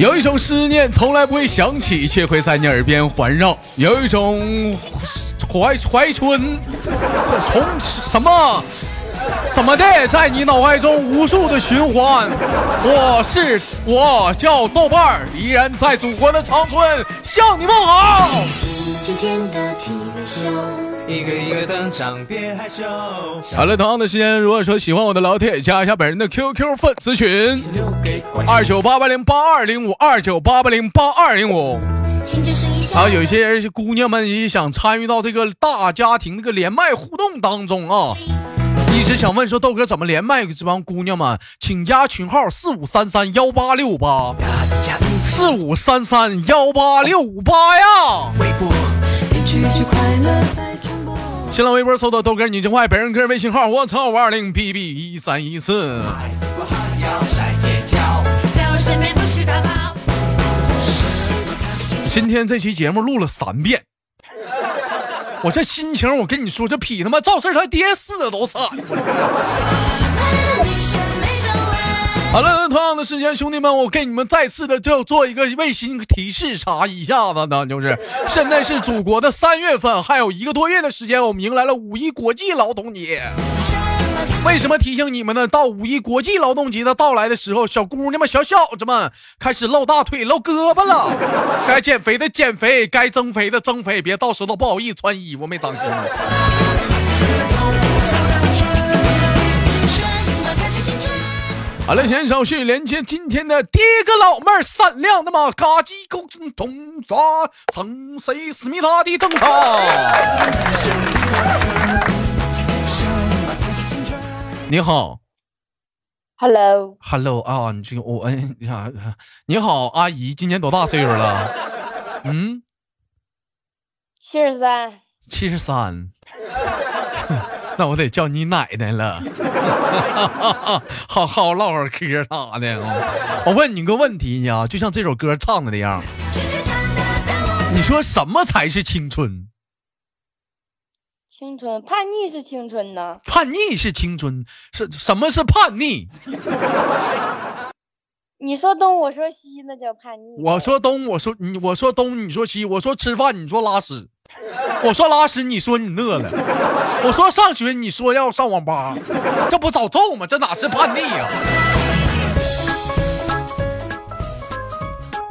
有一种思念从来不会想起，却会在你耳边环绕；有一种怀怀春从什么怎么的，在你脑海中无数的循环。我是我叫豆瓣儿，依然在祖国的长春向你问好。今天的。一个一个登场，别害羞。好了，同样的时间，如果说喜欢我的老铁，加一下本人的 QQ 粉丝群：二九八八零八二零五二九八八零八二零五。好，有些人姑娘们也想参与到这个大家庭这个连麦互动当中啊，一直想问说豆哥怎么连麦？这帮姑娘们，请加群号四五三三幺八六八四五三三幺八六八呀。新浪微博搜索豆哥你真坏，本人个人微信号我操五二零 bb 一三一四。今天这期节目录了三遍，我这心情我跟你说，这比他妈赵四他爹死的都惨。好了，同样的时间，兄弟们，我给你们再次的就做一个卫星提示查一下子呢，就是现在是祖国的三月份，还有一个多月的时间，我们迎来了五一国际劳动节。为什么提醒你们呢？到五一国际劳动节的到来的时候，小姑娘们、小小子们开始露大腿、露胳膊了。该减肥的减肥，该增肥的增肥，别到时候不好意思穿衣服没长心。好了，先手续连接今天的第一个老妹儿，闪亮的嘛，嘎叽咕咚刷，从谁思密达的登场。你好，Hello，Hello 啊，你这个我哎呀，你好，阿姨，今年多大岁数了？嗯，七十三，七十三。那我得叫你奶奶了，好好唠会儿嗑啥的。我问你个问题呢，就像这首歌唱的那样，你说什么才是青春？青春叛逆是青春呢？叛逆是青春，是什么是叛逆？你说东，我说西，那叫叛逆。我说东，我说你，我说东，你说西，我说吃饭，你说拉屎。我说拉屎，你说你饿了；我说上学，你说要上网吧，这不找揍吗？这哪是叛逆呀？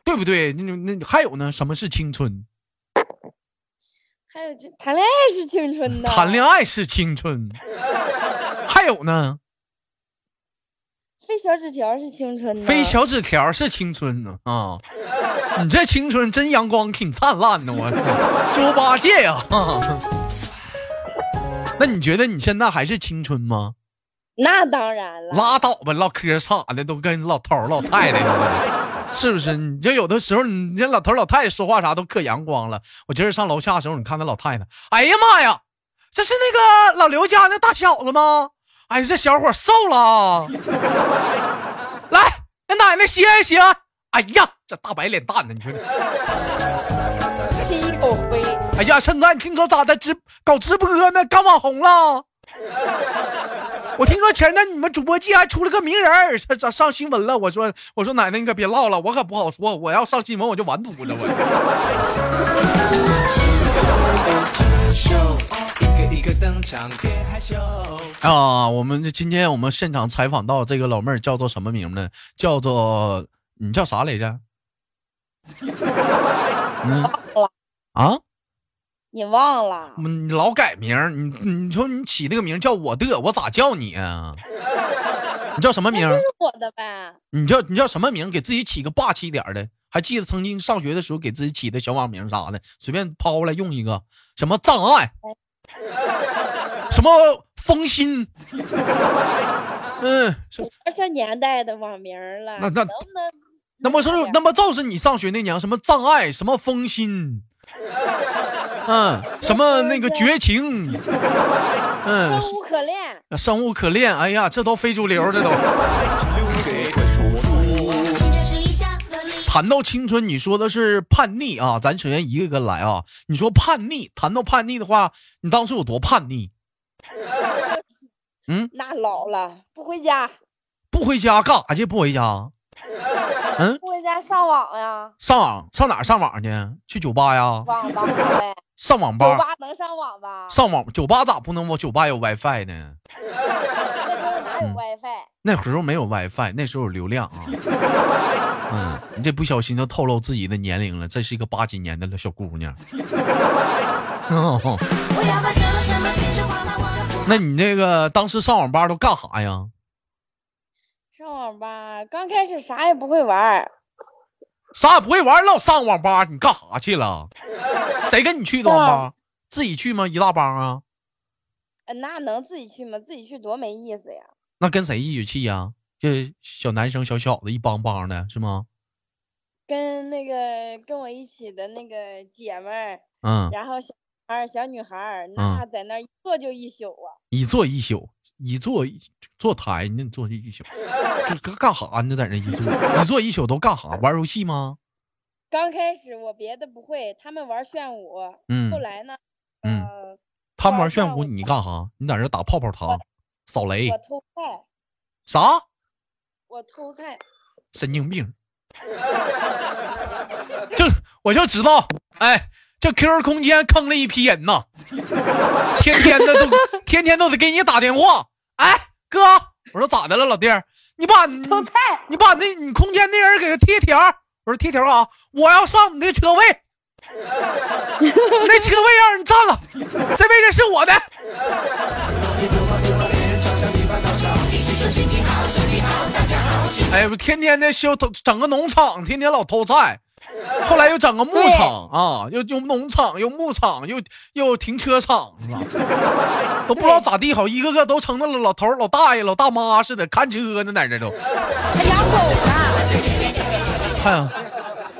对不对？那那还有呢？什么是青春？还有谈恋爱是青春呢。谈恋爱是青春。还有呢？飞小纸条是青春。飞小纸条是青春呢啊！你这青春真阳光，挺灿烂的，我猪八戒呀！那你觉得你现在还是青春吗？那当然了。拉倒吧，唠嗑啥的都跟老头老太太似的，是不是？你就有的时候，你这老头老太太说话啥都可阳光了。我今儿上楼下的时候，你看那老太太，哎呀妈呀，这是那个老刘家那大小子吗？哎，这小伙瘦了。来，那奶奶歇一歇。哎呀，这大白脸蛋呢？你说这亲一口灰。哎呀，现在听说咋的直搞直播呢？干网红了？我听说前阵你们主播界还出了个名人，这咋上新闻了？我说我说奶奶你可别唠了，我可不好说，我要上新闻我就完犊子了我。啊，我们今天我们现场采访到这个老妹儿叫做什么名呢？叫做。你叫啥来着？嗯啊？你忘了？你老改名你你说你起那个名叫我的，我咋叫你啊？你叫什么名？是我的呗。你叫你叫什么名？给自己起个霸气点的。还记得曾经上学的时候给自己起的小网名啥的，随便抛过来用一个。什么障碍？什么风心？嗯，多少年代的网名了？那那能不能？那么是那么就是你上学那年什么障碍什么风心，嗯，什么那个绝情，嗯，生无可恋，生无可恋，哎呀，这都非主流，这都。谈到青春，你说的是叛逆啊？咱首先一个一个来啊。你说叛逆，谈到叛逆的话，你当时有多叛逆？嗯，那老了，不回家，不回家干啥去？不回家。嗯，不 回在家上网呀，上网上哪上网去？去酒吧呀？网吧呗。上网吧？吧能上网吧？上网酒吧咋不能？我酒吧有 WiFi 呢？那时候哪有嗯 WiFi？那时候没有 WiFi，那时候有流量啊。嗯，你这不小心就透露自己的年龄了，这是一个八几年的小姑娘。那你那个当时上网吧都干啥呀？上网吧刚开始啥也不会玩儿，啥也不会玩，老上网吧，你干啥去了？谁跟你去的网吧？自己去吗？一大帮啊？呃那能自己去吗？自己去多没意思呀！那跟谁一起去呀？这小男生小小子，一帮帮的，是吗？跟那个跟我一起的那个姐们儿，嗯，然后小孩儿、小女孩儿，那在那儿一坐就一宿啊。一坐一宿，一坐一坐台你，坐一宿，这干干啥呢？在那一坐一坐一宿都干啥？玩游戏吗？刚开始我别的不会，他们玩炫舞，嗯后来呢，嗯呃，他们玩玩炫舞，你干啥？你在这打泡泡糖、扫雷我偷菜，啥？我偷菜，神经病！就我就知道，哎，这 QQ 空间坑了一批人呐，天天的都天天都得给你打电话。哎，哥，我说咋的了，老弟儿？你把你偷菜，你把那你空间那人给他贴条。我说贴条啊，我要上你的车位，你那车位让人占了，这位置是我的。哎，我天天的修偷整个农场，天天老偷菜，后来又整个牧场啊，又又农场又牧场又又停车场，是吧？都不知道咋地好，一个个都成那了老头老大爷、老大妈似的看车呢，在这都。还养狗呢。看啊，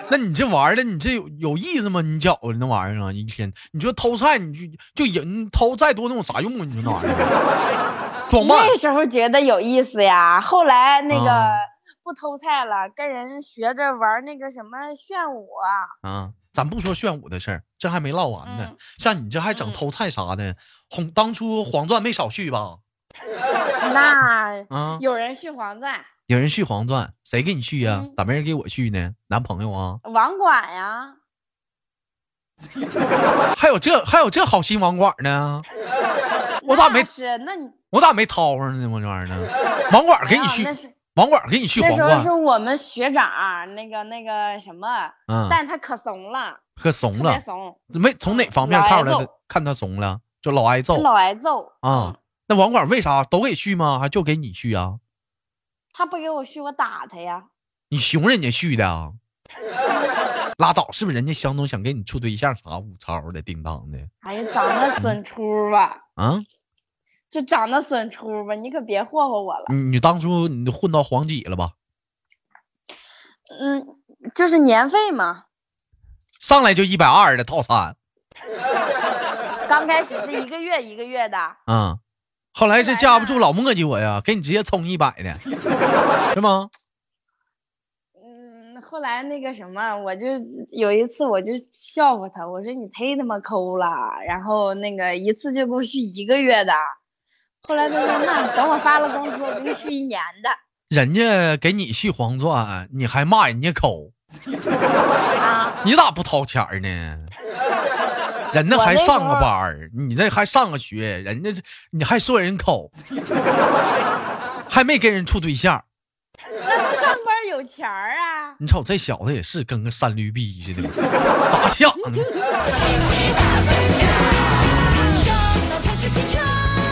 那你这玩的，你这有有意思吗？你觉着那玩意儿啊，一天你说偷菜，你就就人偷再多那有啥用啊？你说那玩意儿，那时候觉得有意思呀，后来那个啊不偷菜了，跟人学着玩那个什么炫舞啊。啊！咱不说炫舞的事儿，这还没唠完呢。嗯像你这还整嗯偷菜啥的，红当初黄钻没少续吧？那啊，有人续黄钻，有人续黄钻，谁给你续呀、嗯咋没人给我续呢？男朋友啊？网管呀，还有这还有这好心网管呢？我咋没那是？那你我咋没掏上呢？我这玩意儿呢？网管给你续啊那，是网管给你续黄那时候是，我们学长那个那个什么，嗯，但他可怂了，可怂了。怂，没从哪方面看出来的？看他怂了，就老挨揍老挨揍啊。。那网管为啥都给续吗？还就给你续啊？他不给我续，我打他呀。你熊人家续的啊？拉倒，是不是人家相中想跟你处对象啥五超的叮当的哎呀，长得损出吧，啊？就长得损出吧，你可别霍霍我了。你你当初你混到黄几了吧？嗯，就是年费嘛，上来就一百二的套餐，刚开始是一个月一个月的，嗯，后来是架不住老磨叽我呀，给你直接充一百的，是吗？嗯，后来那个什么，我就有一次我就笑话他，我说你忒他妈抠了，然后那个一次就给我续一个月的，后来他说那等我发了工资，我给你续一年的人家给你续黄钻，你还骂人家抠，啊。你咋不掏钱呢？人家还上个班儿，你这还上个学，人家这你还说人抠，还没跟人处对象。那他上班有钱儿啊，你瞅这小子也是跟个三驴逼似的，咋想的？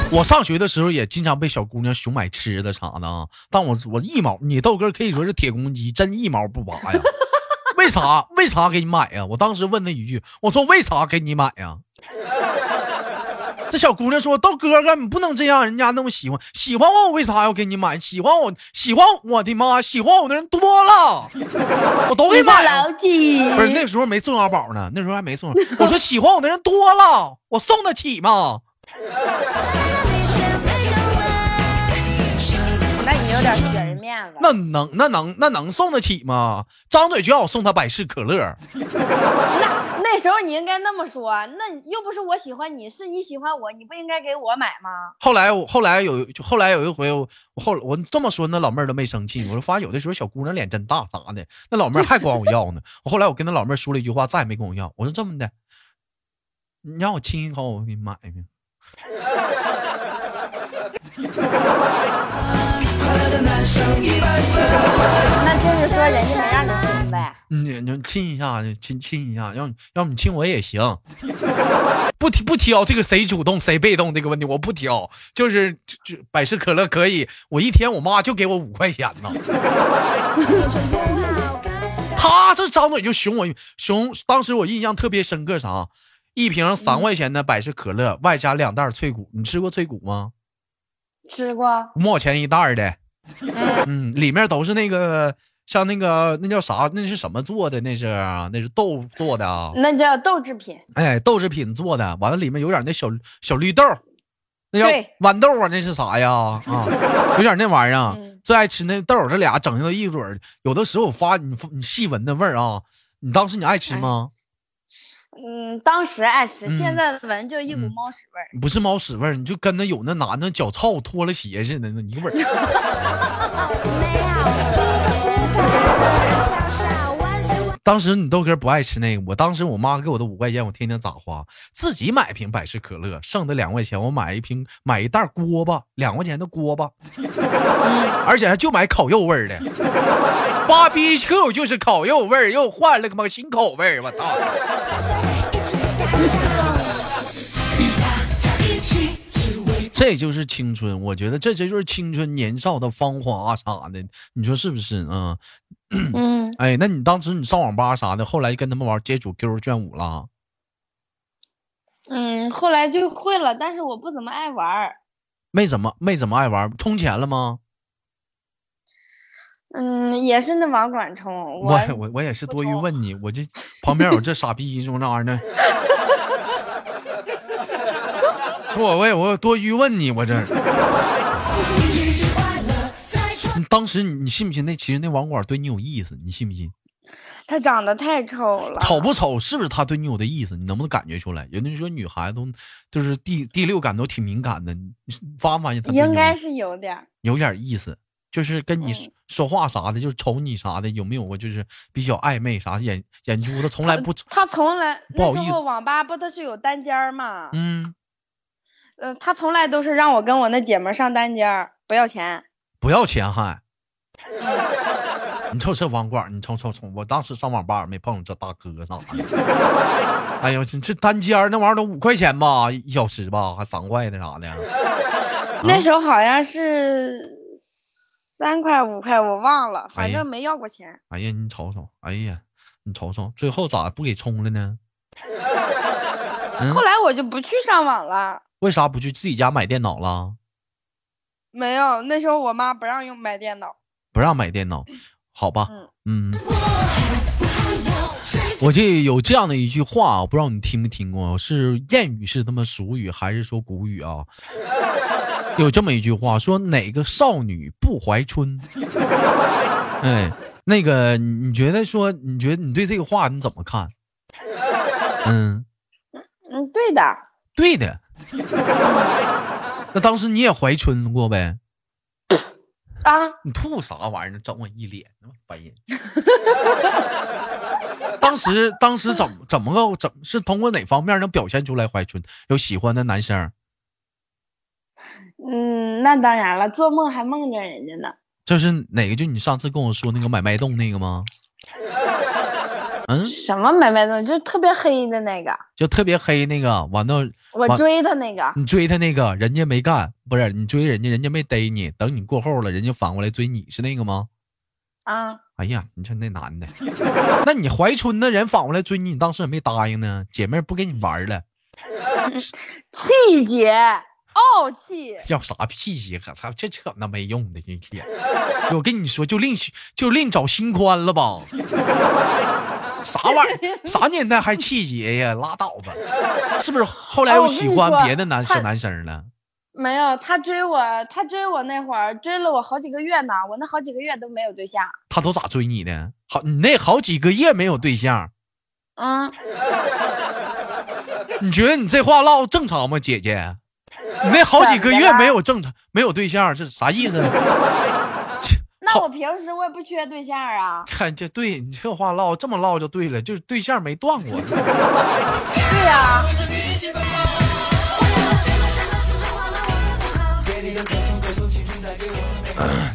我上学的时候也经常被小姑娘熊买吃的啥的啊，但我我一毛，你豆哥可以说是铁公鸡，真一毛不拔呀。为啥？为啥给你买呀？我当时问他一句，我说为啥给你买呀？这小姑娘说：“豆哥哥，你不能这样，人家那么喜欢，喜欢我，我为啥要给你买？喜欢我，喜欢我的妈，喜欢我的人多了，我都给你买几？不是那时候没送小宝呢，那时候还没送。我说喜欢我的人多了，我送得起吗？面面子。那能那能那能送得起吗？张嘴就要我送他百事可乐，那那时候你应该那么说，那又不是我喜欢你，是你喜欢我，你不应该给我买吗？后来我后来有后来有一回我我后我这么说，那老妹儿都没生气。我说发现有的时候小姑娘脸真大咋的，那老妹儿还管我要呢。我后来我跟那老妹儿说了一句话，再也没跟我要。我说这么的，你让我亲一口，我给你买去。那就是说人家没让你亲呗。你你亲一下，亲亲一下，要要你亲我也行，不挑不挑这个谁主动谁被动这个问题，我不挑，就是就就百事可乐可以，我一天我妈就给我五块钱呢。他这张嘴就熊我熊，当时我印象特别深刻啥，一瓶三块钱的百事可乐，外加两袋脆骨，你吃过脆骨吗？吃过，五毛钱一袋的，嗯，里面都是那个像那个那叫啥？那是什么做的？那是那是豆做的啊。那叫豆制品。哎，豆制品做的，完了里面有点那小小绿豆，那叫豌豆啊，那是啥呀？啊，有点那玩意儿最爱吃那豆儿，这俩整到一嘴儿，有的时候我发你你细闻那味儿啊，你当时你爱吃吗？嗯，当时爱吃，嗯现在闻就一股嗯猫屎味儿。不是猫屎味儿，你就跟那有那男的脚臭脱了鞋似的，那一个味儿。当时你豆哥不爱吃那个，我当时我妈给我的五块钱，我天天咋花？自己买瓶百事可乐，剩的两块钱我买一瓶买一袋锅巴，两块钱的锅巴，而且还就买烤肉味儿的。芭比 Q 就是烤肉味儿，又换了个妈新口味儿，我操！这就是青春，我觉得这这就是青春年少的芳华啥的，你说是不是啊？嗯，哎，那你当时你上网吧啥的，后来跟他们玩接触 QQ 炫舞了？嗯，后来就会了，但是我不怎么爱玩。没怎么没怎么爱玩，充钱了吗？嗯，也是那网管充。我我我也是多余问你，我这旁边有这傻逼这那玩意儿呢。说我我也我多余问你，我这你当时你你信不信那其实那网管对你有意思，你信不信？他长得太丑了。丑不丑，是不是他对你有的意思？你能不能感觉出来？有的人说女孩子都就是第第六感都挺敏感的，你发没发现应该是有点。有点意思，就是跟你说话啥的，就是瞅你啥的，有没有过就是比较暧昧啥眼眼珠子从来不他从来不好意思网吧不都是有单间儿嘛？嗯呃，他从来都是让我跟我那姐们儿上单间儿，不要钱。不要钱还。你瞅这网管，你瞅瞅瞅，我当时上网吧没碰上这大哥啥的。哎呦，这这单间儿那玩意儿都五块钱吧，一小时吧，还三块的啥的。那时候好像是三块五块，我忘了，反正没要过钱。哎呀，你瞅瞅，哎呀，你瞅瞅，最后咋不给充了呢？嗯后，来我就不去上网了。为啥不去自己家买电脑了？没有，那时候我妈不让用买电脑。不让买电脑，好吧？嗯嗯，我这有这样的一句话，我不知道你听没听过，是谚语，是他妈俗语，还是说古语啊？有这么一句话，说哪个少女不怀春？哎，那个，你你觉得说，你觉得你对这个话你怎么看？嗯，嗯，对的。对的。那当时你也怀春过呗？啊，你吐啥玩意儿？整我一脸，那么烦人。当时当时怎么怎么个怎是通过哪方面能表现出来怀春？有喜欢的男生，嗯，那当然了，做梦还梦着人家呢。就是哪个？就你上次跟我说那个买脉动那个吗？嗯，什么买卖东西，就特别黑的那个，就特别黑那个，完了我追他那个。你追他那个，人家没干，不是你追人家，人家没逮你，等你过后了，人家反过来追你，是那个吗？啊，哎呀，你瞅那男的，那你怀春的人反过来追你，你当时也没答应呢？姐妹不跟你玩了，气节，傲气。要啥屁气？可他这扯那没用的，一天。我跟你说，就另就另找新欢了吧。啥玩意儿？啥年代还气节呀？拉倒吧！是不是后来又喜欢别的男小男生了？没有，他追我，他追我那会儿追了我好几个月呢，我那好几个月都没有对象。他都咋追你的？好，你那好几个月没有对象，嗯，你觉得你这话唠正常吗，姐姐？你 那好几个月没有正常没有对象，这啥意思？好那我平时我也不缺对象啊。看这对你这话唠这么唠就对了，就是对象没断过。对呀、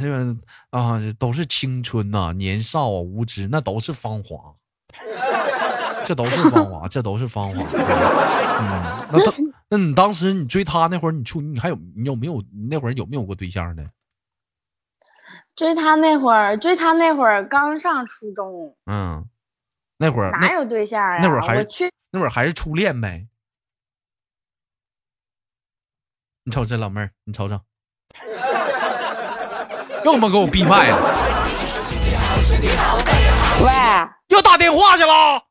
这个啊，都是青春呐、年少啊，无知，那都是芳华，这都是芳华，这都是芳华。嗯，那当那你当时你追他那会儿，你处你还有你有没有你那会儿有没有过对象呢？追他那会儿，追他那会儿刚上初中，嗯，那会儿哪有对象呀、那会儿还是那会儿还是初恋呗。你瞅这老妹儿，你瞅瞅，又他妈给我闭麦了，喂，又打电话去了，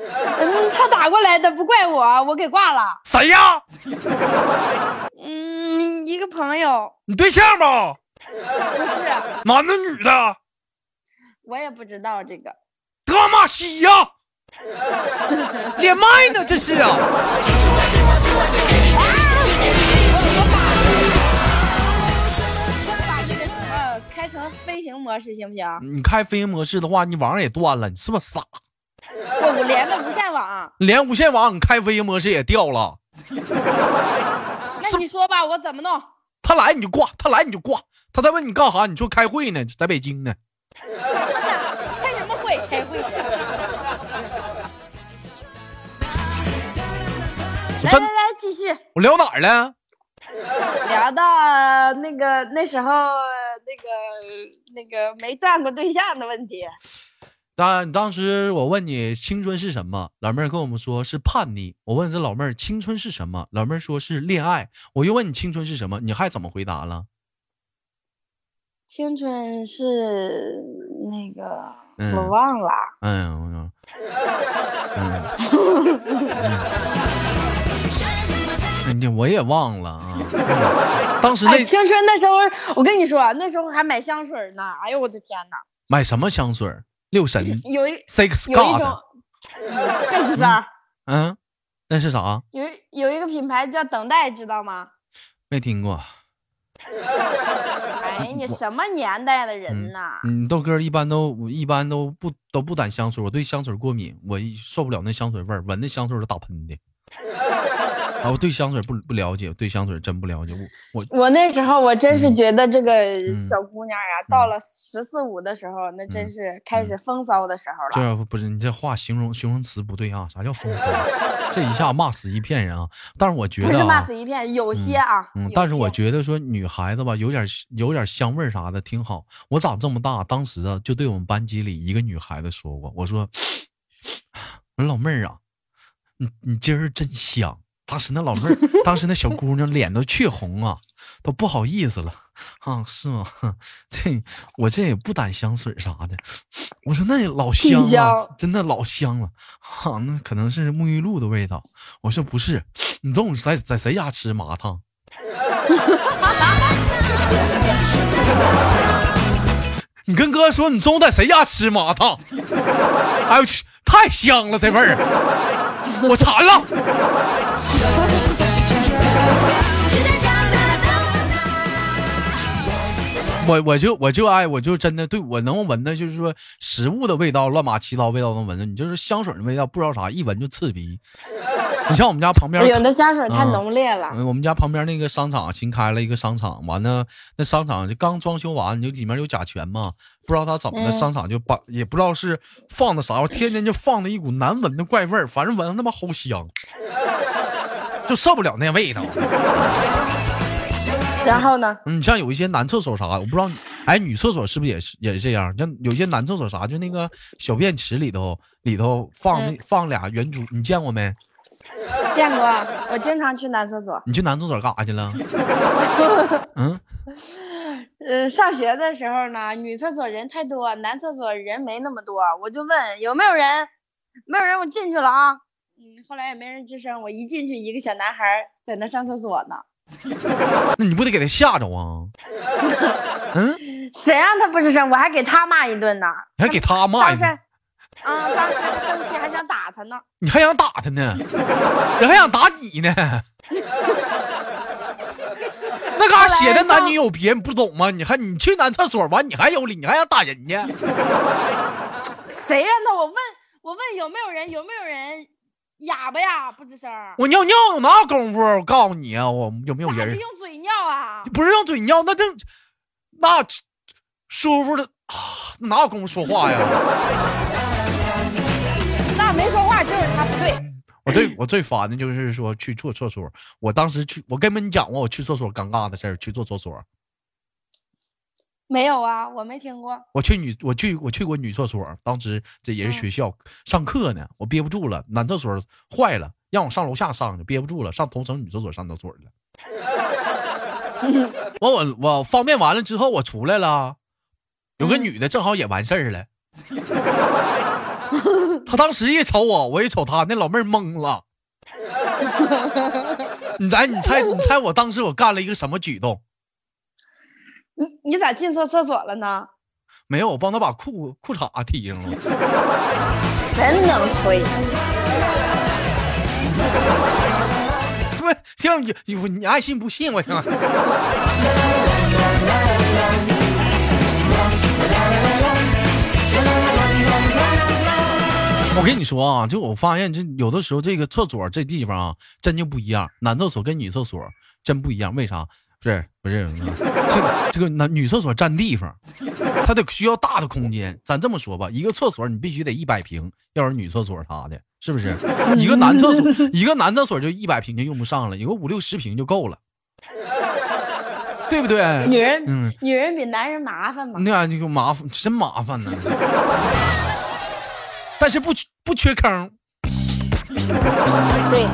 嗯，他打过来的，不怪我，我给挂了。谁呀？嗯，一个朋友，你对象吧？不是，男的女的？我也不知道这个。德玛西呀！连麦呢，这是啊！把这个什么开成飞行模式行不行？你开飞行模式的话，你网也断了，你是不是傻？我我连的无线网，连无线网，你开飞行模式也掉了。那你说吧，我怎么弄？他来你就挂，他来你就挂。他再问你干啥，你说开会呢，在北京呢。开什么会？开会来来来，继续我聊哪儿了？聊到那个那时候那个那个没断过对象的问题。当当时我问你青春是什么，老妹儿跟我们说是叛逆。我问这老妹儿青春是什么，老妹儿说是恋爱。我又问你青春是什么，你还怎么回答了？青春是那个、嗯我忘了，嗯，嗯，嗯，嗯我也忘了啊。嗯 当时那哎，青春那时候我跟你说，那时候还买香水呢。哎呦我的天哪！买什么香水儿？六神有一 Six 有一 God。儿，嗯，那是啥？有有一个品牌叫等待，知道吗？没听过。哎，你什么年代的人呐？嗯，豆哥一般都我一般都不都不掸香水，我对香水过敏，我一受不了那香水味儿，闻那香水都打喷嚏。啊，我对香水不不了解，对香水真不了解。我我我那时候我真是嗯觉得这个嗯小姑娘呀，到了十四五的时候，那真是开始风骚的时候了。这不是你这话形容形容词不对啊？啥叫风骚？这一下骂死一片人啊！但是我觉得不是骂啊，死一片，有些啊，嗯，有但是我觉得说女孩子吧，有点有点香味啥的挺好。我长这么大，当时啊，就对我们班级里一个女孩子说过，我说，我说老妹儿啊，你你今儿真香。当时那老妹儿，当时那小姑娘脸都雀红啊，都不好意思了啊，是吗？哼 这我这也不掸香水啥的。我说那老香了，香真的老香了，哈、那可能是沐浴露的味道。我说不是，你中午在在谁家吃麻辣烫？你跟哥说你中午在谁家吃麻辣烫？哎呦我去，太香了，这味儿，我馋了。我我就我就爱我就真的对我能闻的，就是说食物的味道，乱码七糟味道能闻着，你就是香水的味道，不知道啥，一闻就刺鼻。你像我们家旁边有的香水太嗯浓烈了。嗯，我们家旁边那个商场新开了一个商场，完了那商场就刚装修完，就里面有甲醛嘛，不知道他怎么的，嗯商场就把也不知道是放的啥我，天天就放的一股难闻的怪味儿，反正闻着他妈齁香，就受不了那味道。然后呢？嗯，你像有一些男厕所啥，我不知道你，哎，女厕所是不是也是也是这样？像有些男厕所啥，就那个小便池里头里头放那、嗯放俩圆珠，你见过没？见过，我经常去男厕所。你去男厕所干啥去了？嗯，呃，上学的时候呢，女厕所人太多，男厕所人没那么多，我就问有没有人，没有人，我进去了啊。嗯，后来也没人吱声，我一进去，一个小男孩在那上厕所呢。那你不得给他吓着啊？嗯，谁让他不吱声，我还给他骂一顿呢。你还给他骂，一顿啊，当时还生气，还想打他呢。你还想打他呢？人还想打你呢？那嘎写的男女有别，你不懂吗？你还你去男厕所完，你还有理，你还想打人家？谁让他？我问，我问有没有人，有没有人哑巴呀？不吱声。我尿尿哪有功夫？我告诉你啊，我有没有人？用嘴尿啊？不是用嘴尿，那这那舒服的啊，哪有功夫说话呀？我最我最烦的就是说去做厕所，我当时去，我跟你讲过我去厕所尴尬的事儿，去做厕所。没有啊，我没听过。我去女，我去我去过女厕所，当时这也是学校、上课呢，我憋不住了，男厕所坏了，让我上楼下上去，憋不住了，上同城女厕所上厕所去了。完 我我方便完了之后，我出来了，有个女的正好也完事儿了，她当时一瞅我，我一瞅他，那老妹儿懵了。你猜，你猜，你猜我当时我干了一个什么举动？你你咋进错厕所了呢？没有，我帮他把裤裤衩提上了。真能吹。不是，行，你你你爱信不信，我行。我跟你说啊，就我发现这有的时候这个厕所这地方啊，真就不一样。男厕所跟女厕所真不一样，为啥？不是不是，这个这个男女厕所占地方，它得需要大的空间。咱这么说吧，一个厕所你必须得一百平，要是女厕所啥的，是不是？一个男厕所，一个男厕所就一百平就用不上了，有个五六十平就够了，对不对？女人，嗯，女人比男人麻烦嘛。那样这个麻烦，真麻烦呢。但是不缺不缺坑，对，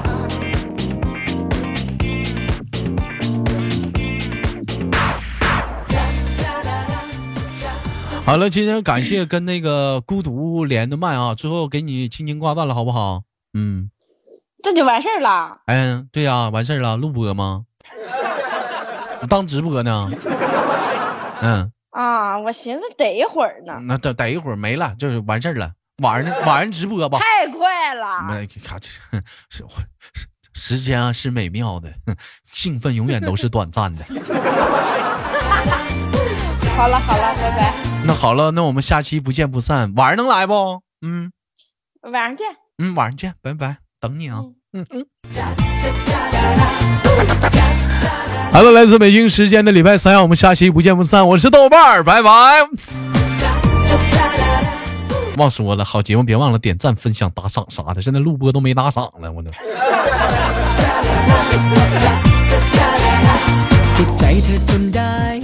好了，今天感谢跟那个孤独连的麦啊，最后给你轻轻挂断了，好不好？嗯，这就完事儿了。哎，对呀、完事儿了，录播吗？你当直播呢？嗯，啊，我寻思等一会儿呢，那等等一会儿没了，就是完事儿了。晚上 晚上直播吧。太快了。没看这是是时间啊，是美妙的，兴奋永远都是短暂的。好了好了，拜拜，那好了，那我们下期不见不散。晚上能来不？嗯晚上见。嗯，晚上见，拜拜，等你啊。嗯嗯。好了，来自北京时间的礼拜三，我们下期不见不散。我是豆瓣儿，拜拜。忘说了，好节目别忘了点赞、分享、打赏啥的。现在录播都没打赏了，我都。ใจเธอจนได้